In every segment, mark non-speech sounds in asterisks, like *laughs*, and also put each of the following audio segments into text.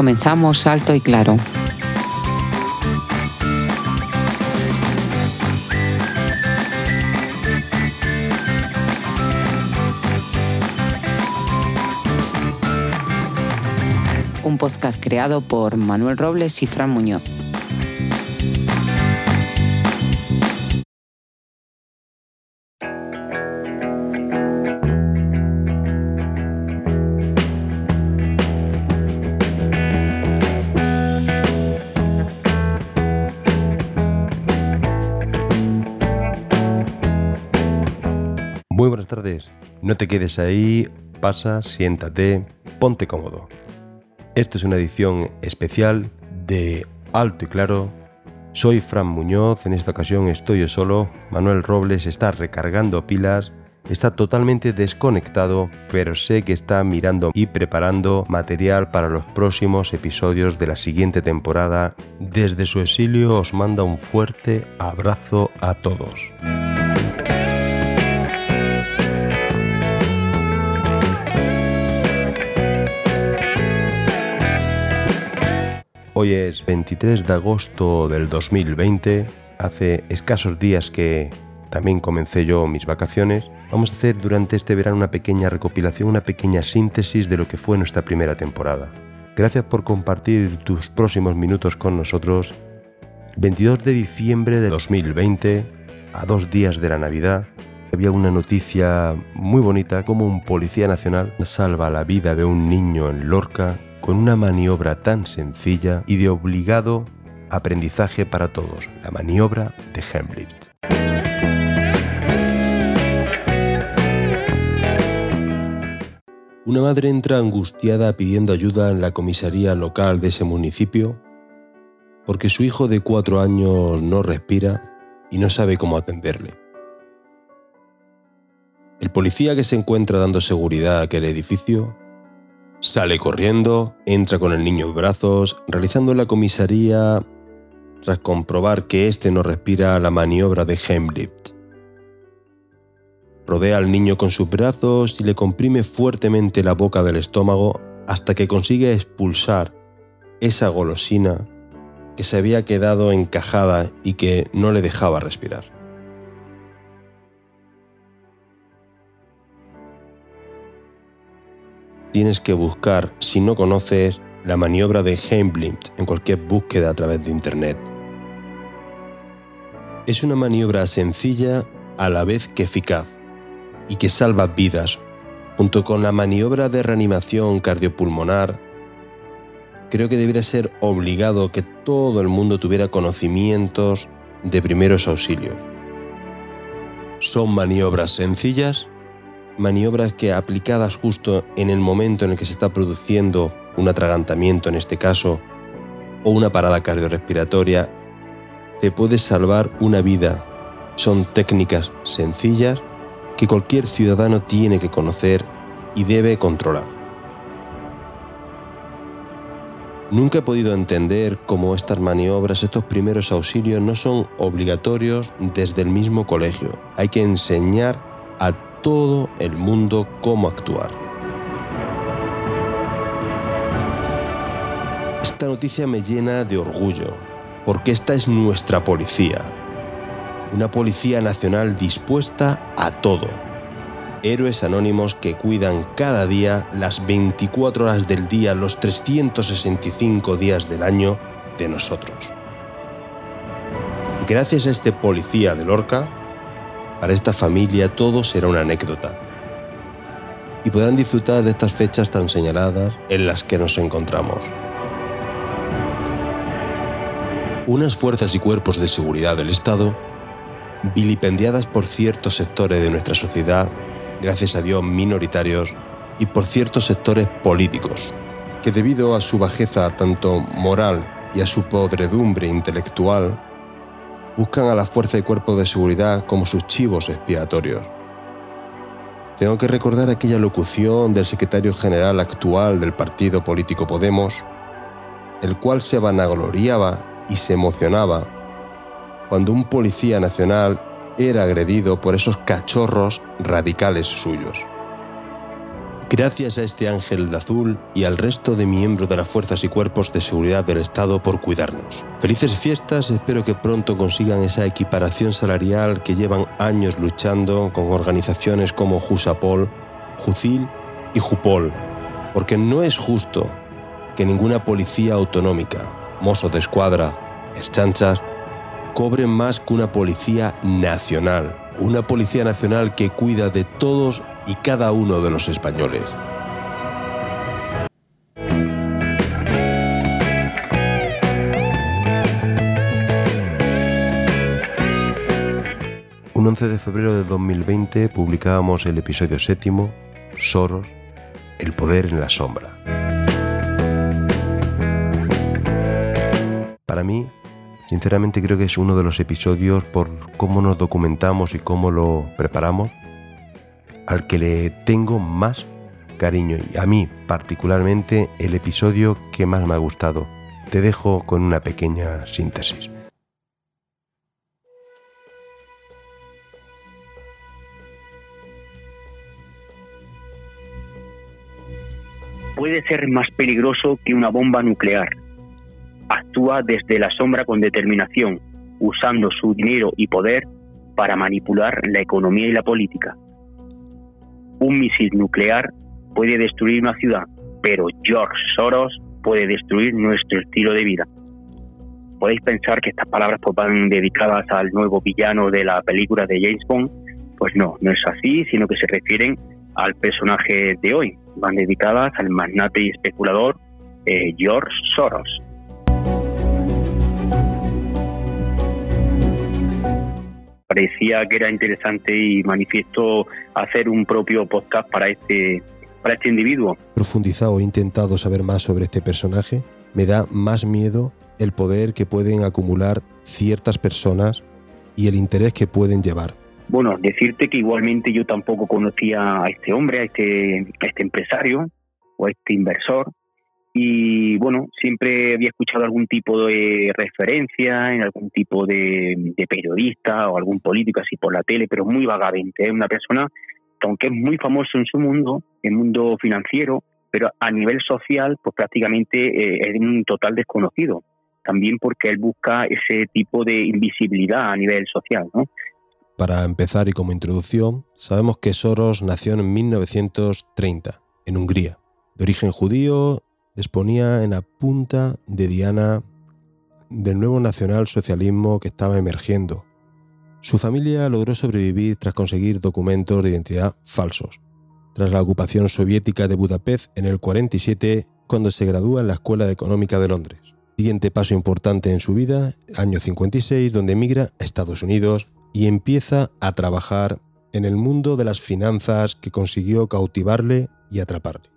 Comenzamos alto y claro. Podcast creado por Manuel Robles y Fran Muñoz. Muy buenas tardes. No te quedes ahí, pasa, siéntate, ponte cómodo. Esto es una edición especial de Alto y Claro. Soy Fran Muñoz, en esta ocasión estoy solo. Manuel Robles está recargando pilas, está totalmente desconectado, pero sé que está mirando y preparando material para los próximos episodios de la siguiente temporada. Desde su exilio os manda un fuerte abrazo a todos. Hoy es 23 de agosto del 2020, hace escasos días que también comencé yo mis vacaciones. Vamos a hacer durante este verano una pequeña recopilación, una pequeña síntesis de lo que fue nuestra primera temporada. Gracias por compartir tus próximos minutos con nosotros. 22 de diciembre de 2020, a dos días de la Navidad, había una noticia muy bonita como un policía nacional salva la vida de un niño en Lorca con una maniobra tan sencilla y de obligado aprendizaje para todos, la maniobra de Hemlift. Una madre entra angustiada pidiendo ayuda en la comisaría local de ese municipio porque su hijo de cuatro años no respira y no sabe cómo atenderle. El policía que se encuentra dando seguridad a aquel edificio Sale corriendo, entra con el niño en brazos, realizando la comisaría, tras comprobar que éste no respira, la maniobra de Heimlift. Rodea al niño con sus brazos y le comprime fuertemente la boca del estómago hasta que consigue expulsar esa golosina que se había quedado encajada y que no le dejaba respirar. Tienes que buscar, si no conoces, la maniobra de Heimblind en cualquier búsqueda a través de Internet. Es una maniobra sencilla a la vez que eficaz y que salva vidas, junto con la maniobra de reanimación cardiopulmonar. Creo que debería ser obligado que todo el mundo tuviera conocimientos de primeros auxilios. Son maniobras sencillas maniobras que aplicadas justo en el momento en el que se está produciendo un atragantamiento en este caso, o una parada cardiorrespiratoria, te puedes salvar una vida. Son técnicas sencillas que cualquier ciudadano tiene que conocer y debe controlar. Nunca he podido entender cómo estas maniobras, estos primeros auxilios no son obligatorios desde el mismo colegio. Hay que enseñar a todo el mundo cómo actuar. Esta noticia me llena de orgullo, porque esta es nuestra policía. Una policía nacional dispuesta a todo. Héroes anónimos que cuidan cada día las 24 horas del día, los 365 días del año de nosotros Gracias a este policía de Lorca, para esta familia todo será una anécdota. Y podrán disfrutar de estas fechas tan señaladas en las que nos encontramos. Unas fuerzas y cuerpos de seguridad del Estado, vilipendiadas por ciertos sectores de nuestra sociedad, gracias a Dios minoritarios, y por ciertos sectores políticos, que debido a su bajeza tanto moral y a su podredumbre intelectual, buscan a la fuerza y cuerpo de seguridad como sus chivos expiatorios. Tengo que recordar aquella locución del secretario general actual del partido político Podemos, el cual se vanagloriaba y se emocionaba cuando un policía nacional era agredido por esos cachorros radicales suyos. Gracias a este ángel de azul y al resto de miembros de las fuerzas y cuerpos de seguridad del Estado por cuidarnos. Felices fiestas, espero que pronto consigan esa equiparación salarial que llevan años luchando con organizaciones como Jusapol, Jucil y Jupol, porque no es justo que ninguna policía autonómica, mozo de escuadra, eschanchas, cobren más que una policía nacional. Una policía nacional que cuida de todos y cada uno de los españoles. Un 11 de febrero de 2020 publicábamos el episodio séptimo, Soros, el poder en la sombra. Para mí, sinceramente creo que es uno de los episodios por cómo nos documentamos y cómo lo preparamos, al que le tengo más cariño y a mí particularmente el episodio que más me ha gustado. Te dejo con una pequeña síntesis. Puede ser más peligroso que una bomba nuclear. Actúa desde la sombra con determinación, usando su dinero y poder para manipular la economía y la política un misil nuclear puede destruir una ciudad, pero George Soros puede destruir nuestro estilo de vida. Podéis pensar que estas palabras pues, van dedicadas al nuevo villano de la película de James Bond. Pues no, no es así, sino que se refieren al personaje de hoy. Van dedicadas al magnate y especulador eh, George Soros. Parecía que era interesante y manifiesto hacer un propio podcast para este, para este individuo. Profundizado e intentado saber más sobre este personaje, me da más miedo el poder que pueden acumular ciertas personas y el interés que pueden llevar. Bueno, decirte que igualmente yo tampoco conocía a este hombre, a este, a este empresario o a este inversor, y bueno, siempre había escuchado algún tipo de referencia en algún tipo de, periodista o algún político así por la tele, pero muy vagamente. Es ¿eh? una persona que aunque es muy famoso en su mundo, en el mundo financiero, pero a nivel social, pues prácticamente eh, es un total desconocido. También porque él busca ese tipo de invisibilidad a nivel social, ¿no? Para empezar y como introducción, sabemos que Soros nació en 1930, en Hungría. De origen judío, les ponía en la punta de Diana del nuevo nacionalsocialismo que estaba emergiendo. Su familia logró sobrevivir tras conseguir documentos de identidad falsos. Tras la ocupación soviética de Budapest en el 47, cuando se gradúa en la Escuela Económica de Londres. Siguiente paso importante en su vida, año 56, donde emigra a Estados Unidos y empieza a trabajar en el mundo de las finanzas que consiguió cautivarle y atraparle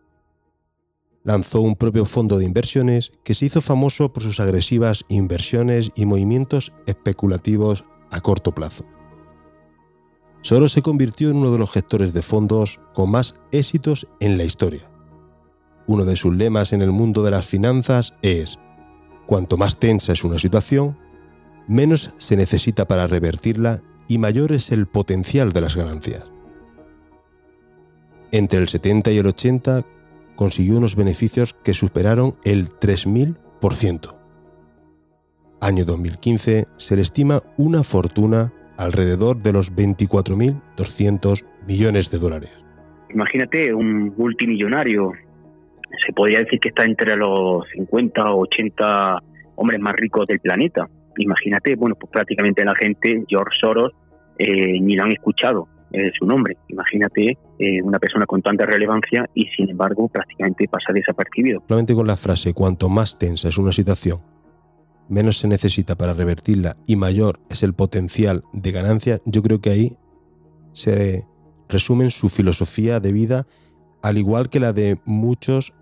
lanzó un propio fondo de inversiones que se hizo famoso por sus agresivas inversiones y movimientos especulativos a corto plazo. Soros se convirtió en uno de los gestores de fondos con más éxitos en la historia. Uno de sus lemas en el mundo de las finanzas es, cuanto más tensa es una situación, menos se necesita para revertirla y mayor es el potencial de las ganancias. Entre el 70 y el 80 consiguió unos beneficios que superaron el 3.000%. Año 2015 se le estima una fortuna alrededor de los 24.200 millones de dólares. Imagínate un multimillonario, se podría decir que está entre los 50 o 80 hombres más ricos del planeta, imagínate, bueno, pues prácticamente la gente, George Soros, eh, ni lo han escuchado eh, su nombre. Imagínate eh, una persona con tanta relevancia y sin embargo prácticamente pasa desapercibido. Solamente con la frase, cuanto más tensa es una situación, menos se necesita para revertirla y mayor es el potencial de ganancia, yo creo que ahí se resumen su filosofía de vida, al igual que la de muchos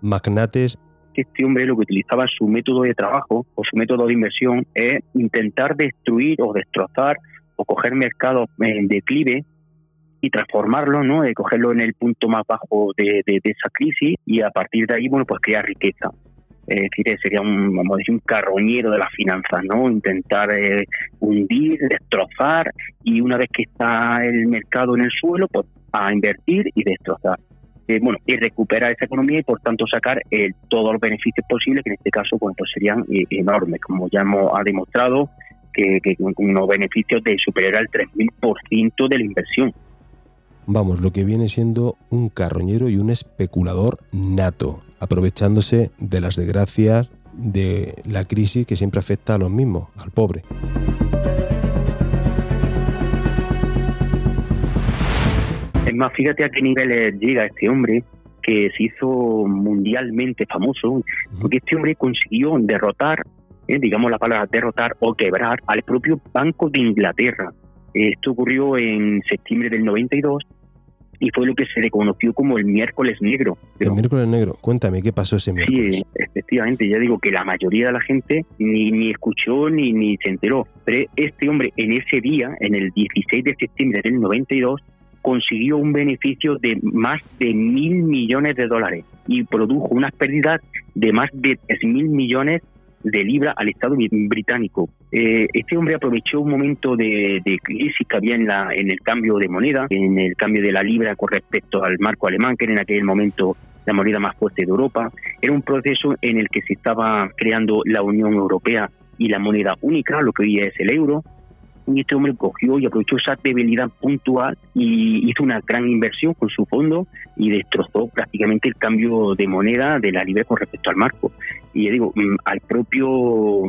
magnates este hombre lo que utilizaba su método de trabajo o su método de inversión es intentar destruir o destrozar o coger mercados en declive y transformarlo, ¿no? De cogerlo en el punto más bajo de, esa crisis y a partir de ahí, bueno, pues crear riqueza. Es decir, sería un, vamos a decir, un carroñero de las finanzas, ¿no? Intentar eh, hundir, destrozar y una vez que está el mercado en el suelo, pues a invertir y destrozar. Eh, bueno, y recuperar esa economía y por tanto sacar eh, todos los beneficios posibles, que en este caso pues, pues serían enormes, como ya hemos, ha demostrado que, con unos beneficios de superior al 3.000% de la inversión. Vamos, lo que viene siendo un carroñero y un especulador nato, aprovechándose de las desgracias de la crisis que siempre afecta a los mismos, al pobre. Es más, fíjate a qué nivel llega este hombre que se hizo mundialmente famoso, porque este hombre consiguió derrotar eh, digamos la palabra derrotar o quebrar al propio Banco de Inglaterra. Esto ocurrió en septiembre del 92 y fue lo que se reconoció como el miércoles negro. el miércoles negro, cuéntame, ¿qué pasó ese miércoles? Sí, efectivamente, ya digo que la mayoría de la gente ni, ni escuchó ni, ni se enteró, pero este hombre en ese día, en el 16 de septiembre del 92, consiguió un beneficio de más de mil millones de dólares y produjo unas pérdidas de más de tres mil millones de libra al Estado británico. Eh, este hombre aprovechó un momento de, crisis que había en, la, en el cambio de moneda, en el cambio de la libra con respecto al marco alemán, que era en aquel momento la moneda más fuerte de Europa. Era un proceso en el que se estaba creando la Unión Europea y la moneda única, lo que hoy es el euro. Y este hombre cogió y aprovechó esa debilidad puntual y hizo una gran inversión con su fondo y destrozó prácticamente el cambio de moneda de la libra con respecto al marco y digo, mm, al propio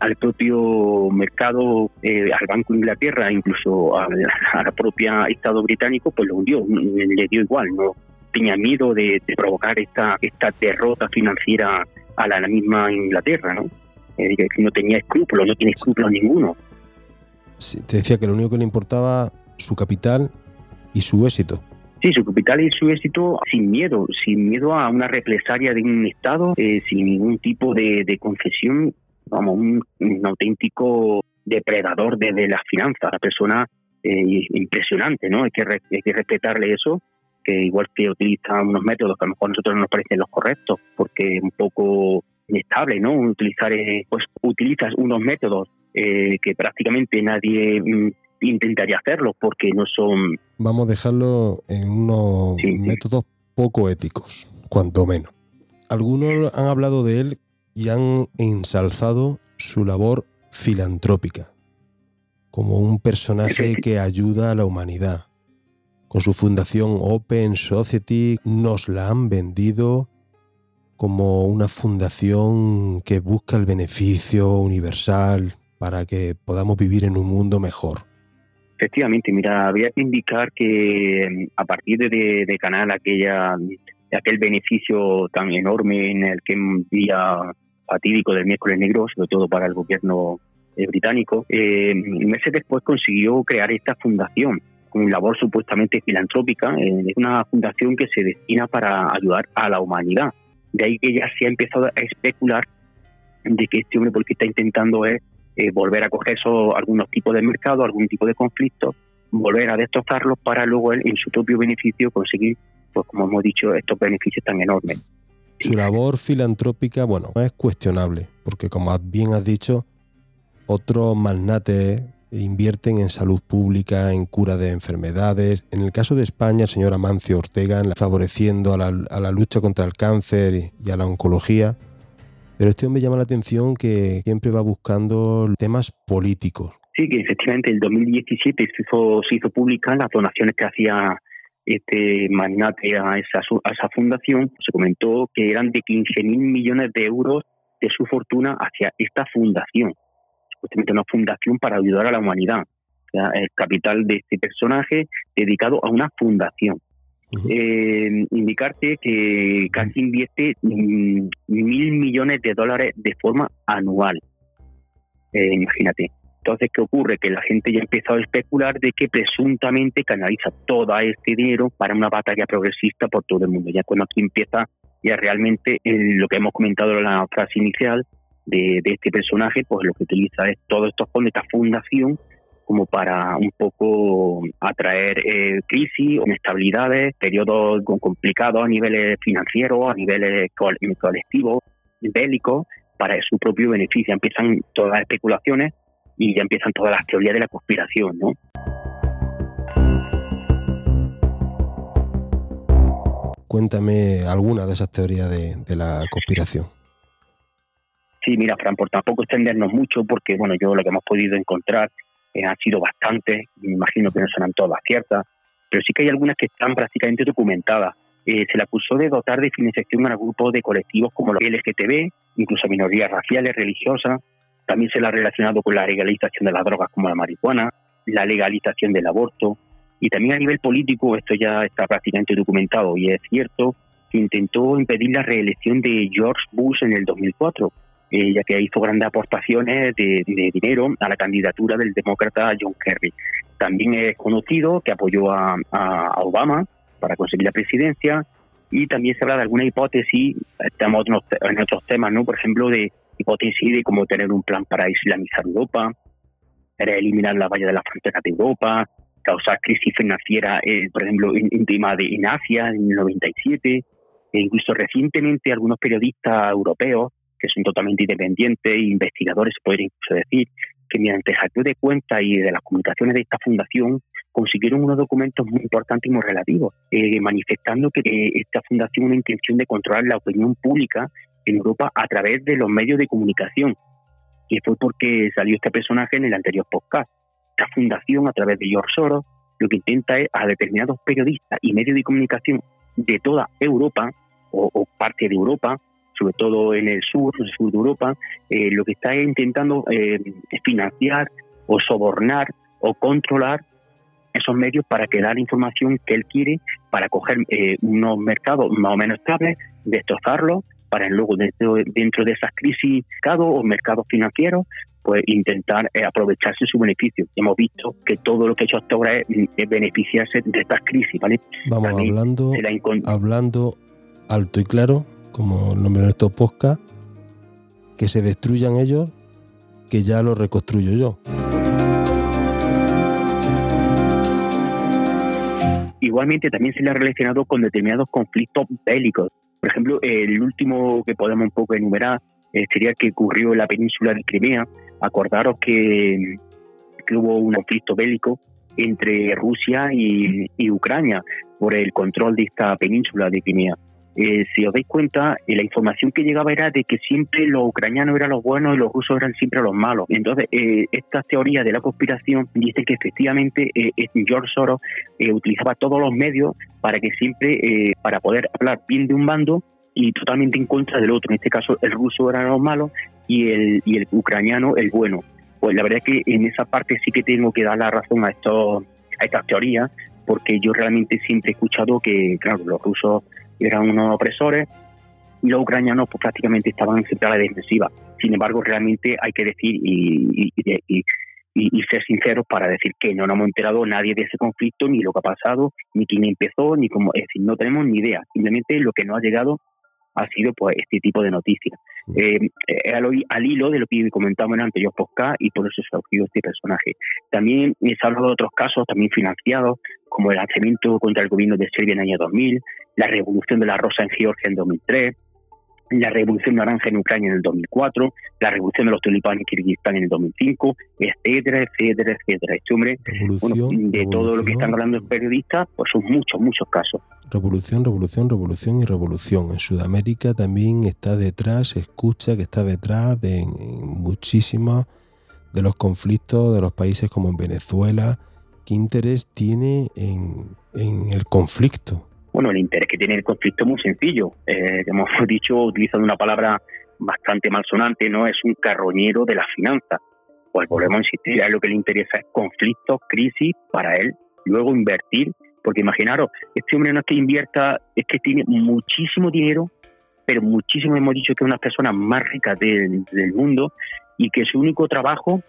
al propio mercado, eh, al Banco de Inglaterra, incluso al, la propia Estado británico, pues lo hundió, le dio igual, no tenía miedo de, provocar esta esta derrota financiera a la, misma Inglaterra, ¿no? Eh, no tenía escrúpulos, no tiene escrúpulos ninguno. Sí, te decía que lo único que le importaba su capital y su éxito. Sí, su capital y su éxito sin miedo, sin miedo a una represalia de un Estado, eh, sin ningún tipo de, concesión, vamos, un, auténtico depredador de, las finanzas, la persona eh, impresionante, ¿no? Hay que, hay que respetarle eso, que igual que utiliza unos métodos que a lo mejor a nosotros no nos parecen los correctos, porque es un poco inestable, ¿no? Utilizar, eh, pues utilizas unos métodos que prácticamente nadie mm, intentaría hacerlo porque no son... Vamos a dejarlo en unos métodos poco éticos, cuanto menos. Algunos han hablado de él y han ensalzado su labor filantrópica como un personaje que ayuda a la humanidad. Con su fundación Open Society nos la han vendido como una fundación que busca el beneficio universal para que podamos vivir en un mundo mejor. Efectivamente, mira, había que indicar que mm, a partir de, Canal, aquella, aquel beneficio tan enorme en el que un día fatídico del miércoles negro, sobre todo para el gobierno eh, británico, eh, meses después consiguió crear esta fundación con labor supuestamente filantrópica. Eh, es una fundación que se destina para ayudar a la humanidad. De ahí que ya se ha empezado a especular de que este hombre porque está intentando es eh, volver a coger eso, algunos tipos de mercado, algún tipo de conflicto, volver a destrozarlos para luego él, en su propio beneficio, conseguir, pues como hemos dicho, estos beneficios tan enormes. Su labor filantrópica, bueno, es cuestionable, porque como bien has dicho, otros magnates invierten en salud pública, en cura de enfermedades. En el caso de España, el señor Amancio Ortega, favoreciendo a la, a la lucha contra el cáncer y a la oncología. Pero este hombre llama la atención que siempre va buscando temas políticos. Sí, que efectivamente en 2017 se hizo, se hizo pública las donaciones que hacía este magnate a esa, a esa fundación. Se comentó que eran de 15 mil millones de euros de su fortuna hacia esta fundación. justamente una fundación para ayudar a la humanidad. el capital de este personaje dedicado a una fundación. Eh, indicarte que casi invierte mm, mil millones de dólares de forma anual. Eh, imagínate. Entonces, ¿qué ocurre? Que la gente ya ha empezado a especular de que presuntamente canaliza todo este dinero para una batalla progresista por todo el mundo. Ya cuando aquí empieza ya realmente lo que hemos comentado en la frase inicial de, de este personaje, pues lo que utiliza es todos estos fondos, esta fundación, como para un poco atraer eh, crisis, inestabilidades, periodos complicados a niveles financieros, a niveles colectivos, bélicos, para su propio beneficio. Empiezan todas las especulaciones y ya empiezan todas las teorías de la conspiración, ¿no? Cuéntame alguna de esas teorías de, de la conspiración. Sí, mira, Fran, por tampoco extendernos mucho, porque bueno, yo lo que hemos podido encontrar eh, han sido bastantes, me imagino que no serán todas ciertas, pero sí que hay algunas que están prácticamente documentadas. Eh, se le acusó de dotar de financiación a grupos de colectivos como los LGTB, incluso minorías raciales, religiosas. También se le ha relacionado con la legalización de las drogas como la marihuana, la legalización del aborto. Y también a nivel político, esto ya está prácticamente documentado y es cierto, que intentó impedir la reelección de George Bush en el 2004 ya que hizo grandes aportaciones de, dinero a la candidatura del demócrata John Kerry. También es conocido que apoyó a, Obama para conseguir la presidencia y también se habla de alguna hipótesis, estamos en otros temas, ¿no? por ejemplo, de hipótesis de cómo tener un plan para islamizar Europa, para eliminar la valla de la frontera de Europa, causar crisis financiera, eh, por ejemplo, en, en, tema de en Asia en el 97, e incluso recientemente algunos periodistas europeos que son totalmente independientes, investigadores, se podría incluso decir, que mediante hackeo de cuentas y de las comunicaciones de esta fundación consiguieron unos documentos muy importantes y muy relativos, eh, manifestando que esta fundación una intención de controlar la opinión pública en Europa a través de los medios de comunicación. Y fue porque salió este personaje en el anterior podcast. Esta fundación, a través de George Soros, lo que intenta es a determinados periodistas y medios de comunicación de toda Europa o parte de Europa sobre todo en el sur, en el sur de Europa, eh, lo que está intentando eh, financiar o sobornar o controlar esos medios para que dar información que él quiere para coger eh, unos mercados más o menos estables, destrozarlos, para luego dentro, dentro de esas crisis o mercados financieros pues intentar aprovecharse su beneficio. Hemos visto que todo lo que ha hecho hasta ahora es, beneficiarse de estas crisis, ¿vale? Vamos hablando, hablando alto y claro, como el nombre de estos podcast, que se destruyan ellos, que ya lo reconstruyo yo. Igualmente también se le ha relacionado con determinados conflictos bélicos. Por ejemplo, el último que podemos un poco enumerar eh, sería que ocurrió en la península de Crimea. Acordaros que, hubo un conflicto bélico entre Rusia y Ucrania por el control de esta península de Crimea. Eh, si os dais cuenta, eh, la información que llegaba era de que siempre los ucranianos eran los buenos y los rusos eran siempre los malos. Entonces, eh, esta teoría de la conspiración dice que efectivamente George Soros utilizaba todos los medios para que siempre, para poder hablar bien de un bando y totalmente en contra del otro. En este caso, el ruso era los malos y el, y el ucraniano el bueno. Pues la verdad es que en esa parte sí que tengo que dar la razón a, estos, a estas teorías, porque yo realmente siempre he escuchado que, claro, los rusos eran unos opresores y los ucranianos pues, prácticamente estaban siempre a la defensiva. Sin embargo, realmente hay que decir y, y, y, ser sinceros para decir que no nos hemos enterado nadie de ese conflicto, ni lo que ha pasado, ni quién empezó, ni cómo. Es decir, no tenemos ni idea. Simplemente lo que nos ha llegado ha sido pues este tipo de noticias. Eh, eh al, hilo de lo que comentamos en anterior podcast y por eso se ha surgido este personaje. También se ha hablado de otros casos, también financiados, como el lanzamiento contra el gobierno de Serbia en el año 2000, la revolución de la rosa en Georgia en 2003, la revolución naranja en Ucrania en el 2004, la revolución de los tulipanes en Kirguistán en el 2005, etcétera, etcétera, etcétera. Este hombre, de todo lo que están hablando los periodistas, pues son muchos, muchos casos. Revolución, revolución, revolución y revolución. En Sudamérica también está detrás, se escucha que está detrás de muchísimos de los conflictos de los países como en Venezuela. ¿Qué interés tiene en, en el conflicto? Bueno, el interés que tiene el conflicto es muy sencillo. Eh, hemos *laughs* dicho, utilizando una palabra bastante malsonante, no es un carroñero de la finanza. pues volvemos a insistir, a lo que le interesa es conflictos, crisis para él, luego invertir, porque imaginaros, este hombre no es que invierta, es que tiene muchísimo dinero, pero muchísimo hemos dicho que es una de las personas más ricas del, del mundo y que su único trabajo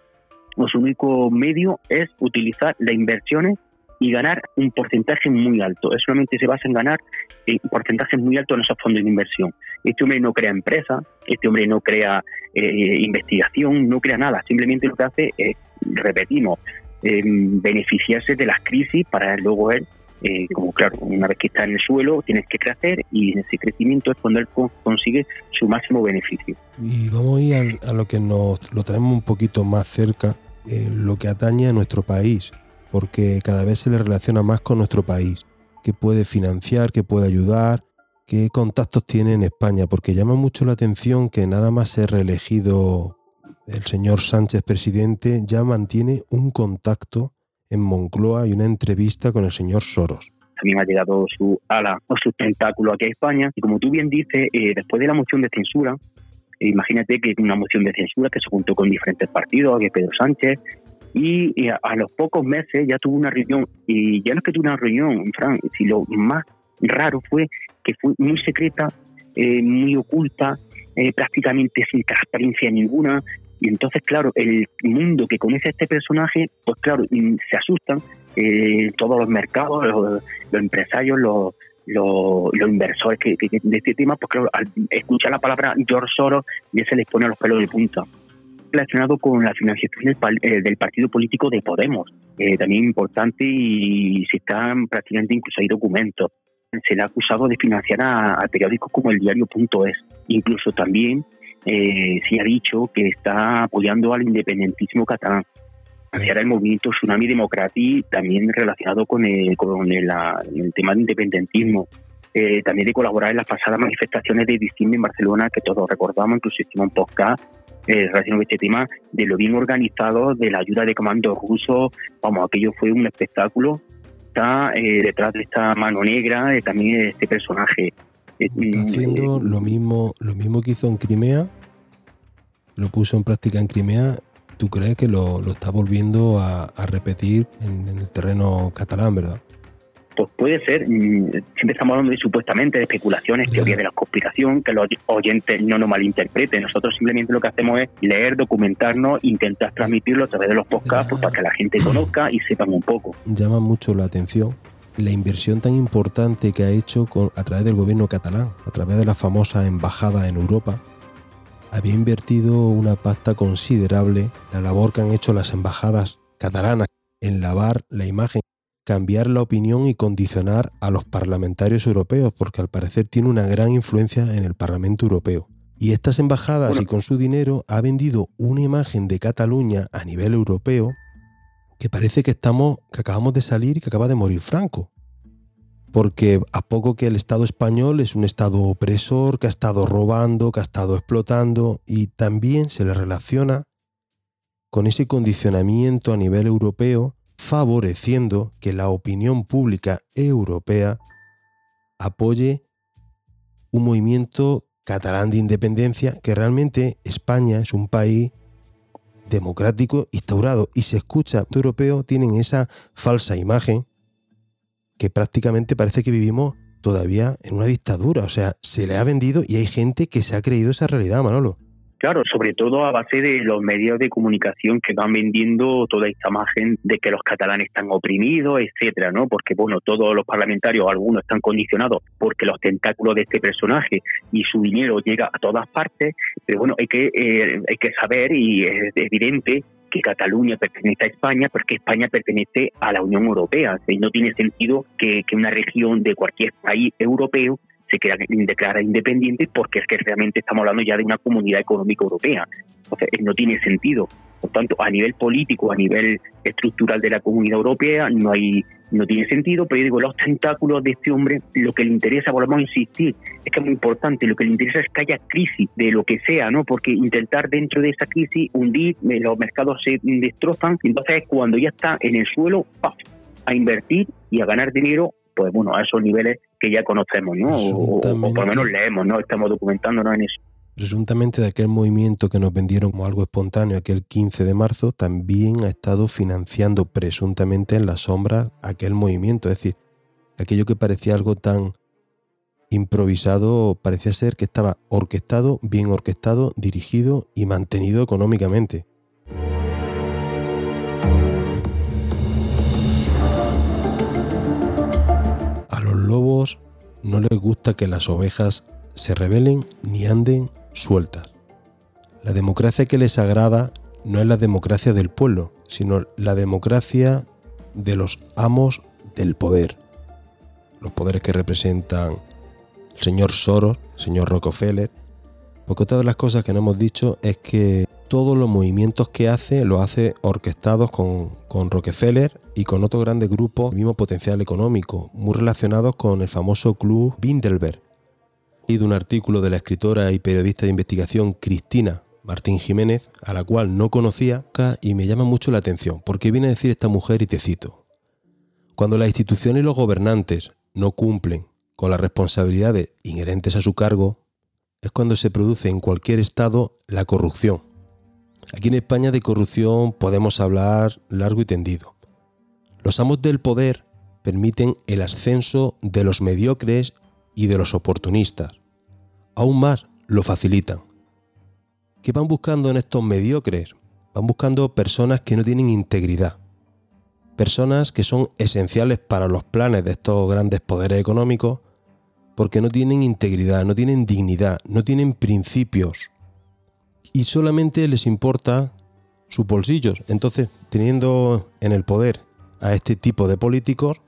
su único medio es utilizar las inversiones y ganar un porcentaje muy alto. Él solamente se basa en ganar porcentajes muy altos en esos fondos de inversión. Este hombre no crea empresa, este hombre no crea eh, investigación, no crea nada. Simplemente lo que hace es, repetimos, eh, beneficiarse de las crisis para luego él, como claro, una vez que está en el suelo, tienes que crecer y ese crecimiento es cuando él consigue su máximo beneficio. Y vamos a ir a, lo que nos lo tenemos un poquito más cerca, lo que atañe a nuestro país porque cada vez se le relaciona más con nuestro país, que puede financiar, que puede ayudar, qué contactos tiene en España, porque llama mucho la atención que nada más ser reelegido el señor Sánchez presidente, ya mantiene un contacto en Moncloa y una entrevista con el señor Soros. También ha llegado su ala o su tentáculo aquí a España. Y como tú bien dices, eh, después de la moción de censura, imagínate que una moción de censura que se juntó con diferentes partidos, que Pedro Sánchez, y, a, los pocos meses ya tuvo una reunión, y ya no es que tuvo una reunión, Fran, si lo más raro fue que fue muy secreta, eh, muy oculta, eh, prácticamente sin transparencia ninguna, y entonces, claro, el mundo que conoce a este personaje, pues claro, se asustan eh, todos los mercados, los, empresarios, los, los, inversores que, de este tema, pues claro, al escuchar la palabra George Soros, ya se les pone los pelos de punta relacionado con la financiación del, eh, partido político de Podemos, también importante y se están prácticamente incluso hay documentos. Se le ha acusado de financiar a, periódicos como el diario.es. Incluso también eh, se ha dicho que está apoyando al independentismo catalán. Financiar el movimiento Tsunami Democrati, también relacionado con el, con el, el tema del independentismo. Eh, también de colaborar en las pasadas manifestaciones de diciembre en Barcelona, que todos recordamos, incluso hicimos un podcast eh, relacionado con este tema, de lo bien organizado, de la ayuda de comandos rusos, vamos, aquello fue un espectáculo. Está eh, detrás de esta mano negra eh, también este personaje. Está haciendo lo mismo, lo mismo que hizo en Crimea, lo puso en práctica en Crimea. ¿Tú crees que lo, está volviendo a, repetir en el terreno catalán, verdad? Pues puede ser, siempre estamos hablando de supuestamente de especulaciones, teorías de la conspiración, que los oyentes no nos malinterpreten. Nosotros simplemente lo que hacemos es leer, documentarnos, intentar transmitirlo a través de los podcasts pues, para que la gente conozca y sepan un poco. Llama mucho la atención la inversión tan importante que ha hecho con, a través del gobierno catalán, a través de la famosa embajada en Europa, había invertido una pasta considerable la labor que han hecho las embajadas catalanas en lavar la imagen cambiar la opinión y condicionar a los parlamentarios europeos, porque al parecer tiene una gran influencia en el Parlamento Europeo. Y estas embajadas y con su dinero ha vendido una imagen de Cataluña a nivel europeo que parece que estamos, que acabamos de salir y que acaba de morir Franco. Porque a poco que el Estado español es un Estado opresor, que ha estado robando, que ha estado explotando, y también se le relaciona con ese condicionamiento a nivel europeo favoreciendo que la opinión pública europea apoye un movimiento catalán de independencia que realmente España es un país democrático instaurado y se escucha europeo tienen esa falsa imagen que prácticamente parece que vivimos todavía en una dictadura, o sea, se le ha vendido y hay gente que se ha creído esa realidad, Manolo. Claro, sobre todo a base de los medios de comunicación que van vendiendo toda esta imagen de que los catalanes están oprimidos, etcétera, ¿no? Porque bueno, todos los parlamentarios, algunos están condicionados porque los tentáculos de este personaje y su dinero llega a todas partes, pero bueno, hay que eh, hay que saber y es evidente que Cataluña pertenece a España porque España pertenece a la Unión Europea. y no tiene sentido que, que una región de cualquier país europeo se declara independiente porque es que realmente estamos hablando ya de una comunidad económica europea. Entonces, no tiene sentido. Por tanto, a nivel político, a nivel estructural de la comunidad europea, no hay no tiene sentido, pero yo digo, los tentáculos de este hombre, lo que le interesa, volvemos a insistir, es que es muy importante, lo que le interesa es que haya crisis de lo que sea, ¿no? Porque intentar dentro de esa crisis hundir, eh, los mercados se destrozan, entonces es cuando ya está en el suelo, a invertir y a ganar dinero pues bueno, a esos niveles que ya conocemos, ¿no? O, por lo menos leemos, ¿no? Estamos documentándonos en eso. presuntamente de aquel movimiento que nos vendieron como algo espontáneo aquel 15 de marzo, también ha estado financiando presuntamente en la sombra aquel movimiento. Es decir, aquello que parecía algo tan improvisado parecía ser que estaba orquestado, bien orquestado, dirigido y mantenido económicamente. Lobos no les gusta que las ovejas se rebelen ni anden sueltas. La democracia que les agrada no es la democracia del pueblo, sino la democracia de los amos del poder. Los poderes que representan el señor Soros, el señor Rockefeller. Porque otra de las cosas que no hemos dicho es que todos los movimientos que hace los hace orquestados con, Rockefeller y con otros grandes grupos del mismo potencial económico, muy relacionados con el famoso club Bilderberg, leído un artículo de la escritora y periodista de investigación Cristina Martín Jiménez, a la cual no conocía, y me llama mucho la atención, porque viene a decir esta mujer y te cito. Cuando las instituciones y los gobernantes no cumplen con las responsabilidades inherentes a su cargo, es cuando se produce en cualquier estado la corrupción. Aquí en España de corrupción podemos hablar largo y tendido. Los amos del poder permiten el ascenso de los mediocres y de los oportunistas aún más lo facilitan. ¿Qué van buscando en estos mediocres? Van buscando personas que no tienen integridad. Personas que son esenciales para los planes de estos grandes poderes económicos porque no tienen integridad, no tienen dignidad, no tienen principios. Y solamente les importa sus bolsillos. Entonces, teniendo en el poder a este tipo de políticos,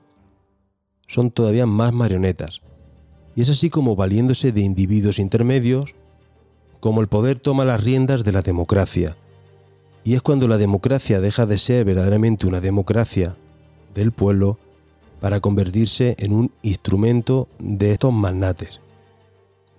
son todavía más marionetas. Y es así como valiéndose de individuos intermedios, como el poder toma las riendas de la democracia. Y es cuando la democracia deja de ser verdaderamente una democracia del pueblo para convertirse en un instrumento de estos magnates.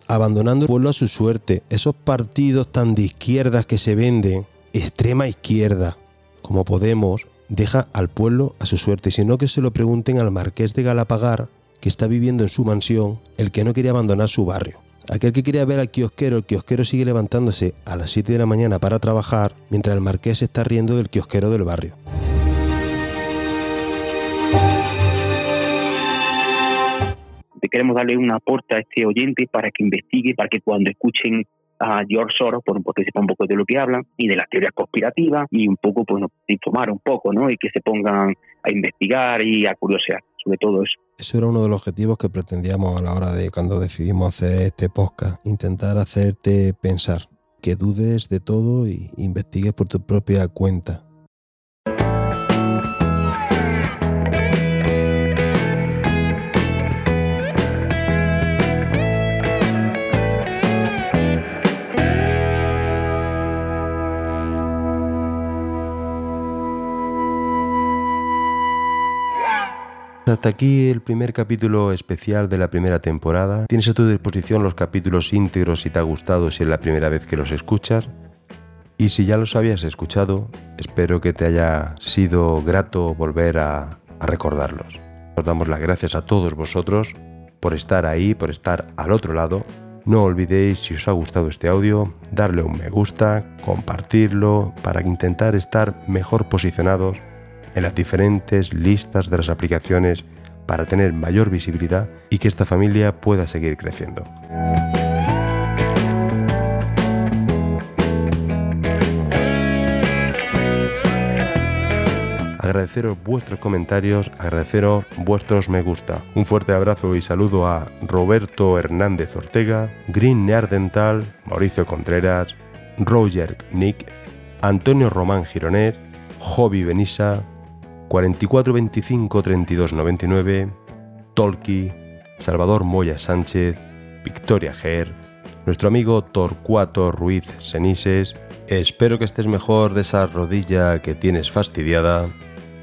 Abandonando el pueblo a su suerte, esos partidos tan de izquierdas que se venden, extrema izquierda, como Podemos, deja al pueblo a su suerte, sino que se lo pregunten al marqués de Galapagar, que está viviendo en su mansión, el que no quería abandonar su barrio. Aquel que quería ver al kiosquero, el kiosquero sigue levantándose a las 7 de la mañana para trabajar, mientras el marqués está riendo del kiosquero del barrio. Queremos darle un aporte a este oyente para que investigue, para que cuando escuchen a George Soros, por, porque sepa un poco de lo que hablan y de las teorías conspirativas y un poco, pues, informar un poco, ¿no? Y que se pongan a investigar y a curiosear sobre todo eso. Eso era uno de los objetivos que pretendíamos a la hora de cuando decidimos hacer este podcast, intentar hacerte pensar, que dudes de todo y investigues por tu propia cuenta. Hasta aquí el primer capítulo especial de la primera temporada. Tienes a tu disposición los capítulos íntegros si te ha gustado, si es la primera vez que los escuchas. Y si ya los habías escuchado, espero que te haya sido grato volver a, recordarlos. Os damos las gracias a todos vosotros por estar ahí, por estar al otro lado. No olvidéis, si os ha gustado este audio, darle un me gusta, compartirlo, para intentar estar mejor posicionados en las diferentes listas de las aplicaciones para tener mayor visibilidad y que esta familia pueda seguir creciendo. agradeceros vuestros comentarios, agradeceros vuestros me gusta. Un fuerte abrazo y saludo a Roberto Hernández Ortega, Green Neardental, Mauricio Contreras, Roger Nick, Antonio Román Gironet, Hobby Benisa, 44 25 32 99, Tolki, Salvador Moya Sánchez, Victoria Ger, nuestro amigo Torcuato Ruiz Senises, espero que estés mejor de esa rodilla que tienes fastidiada,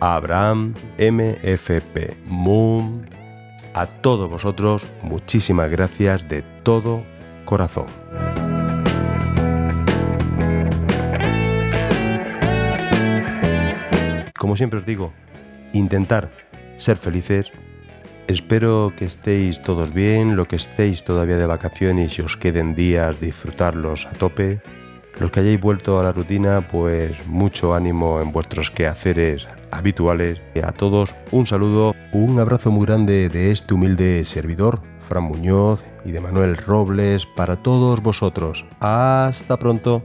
Abraham MFP Moon, a todos vosotros muchísimas gracias de todo corazón. Como siempre os digo, intentar ser felices Espero que estéis todos bien, lo que estéis todavía de vacaciones y os queden días, disfrutarlos a tope. Los que hayáis vuelto a la rutina, pues mucho ánimo en vuestros quehaceres habituales. Y a todos un saludo, un abrazo muy grande de este humilde servidor, Fran Muñoz, y de Manuel Robles para todos vosotros. Hasta pronto.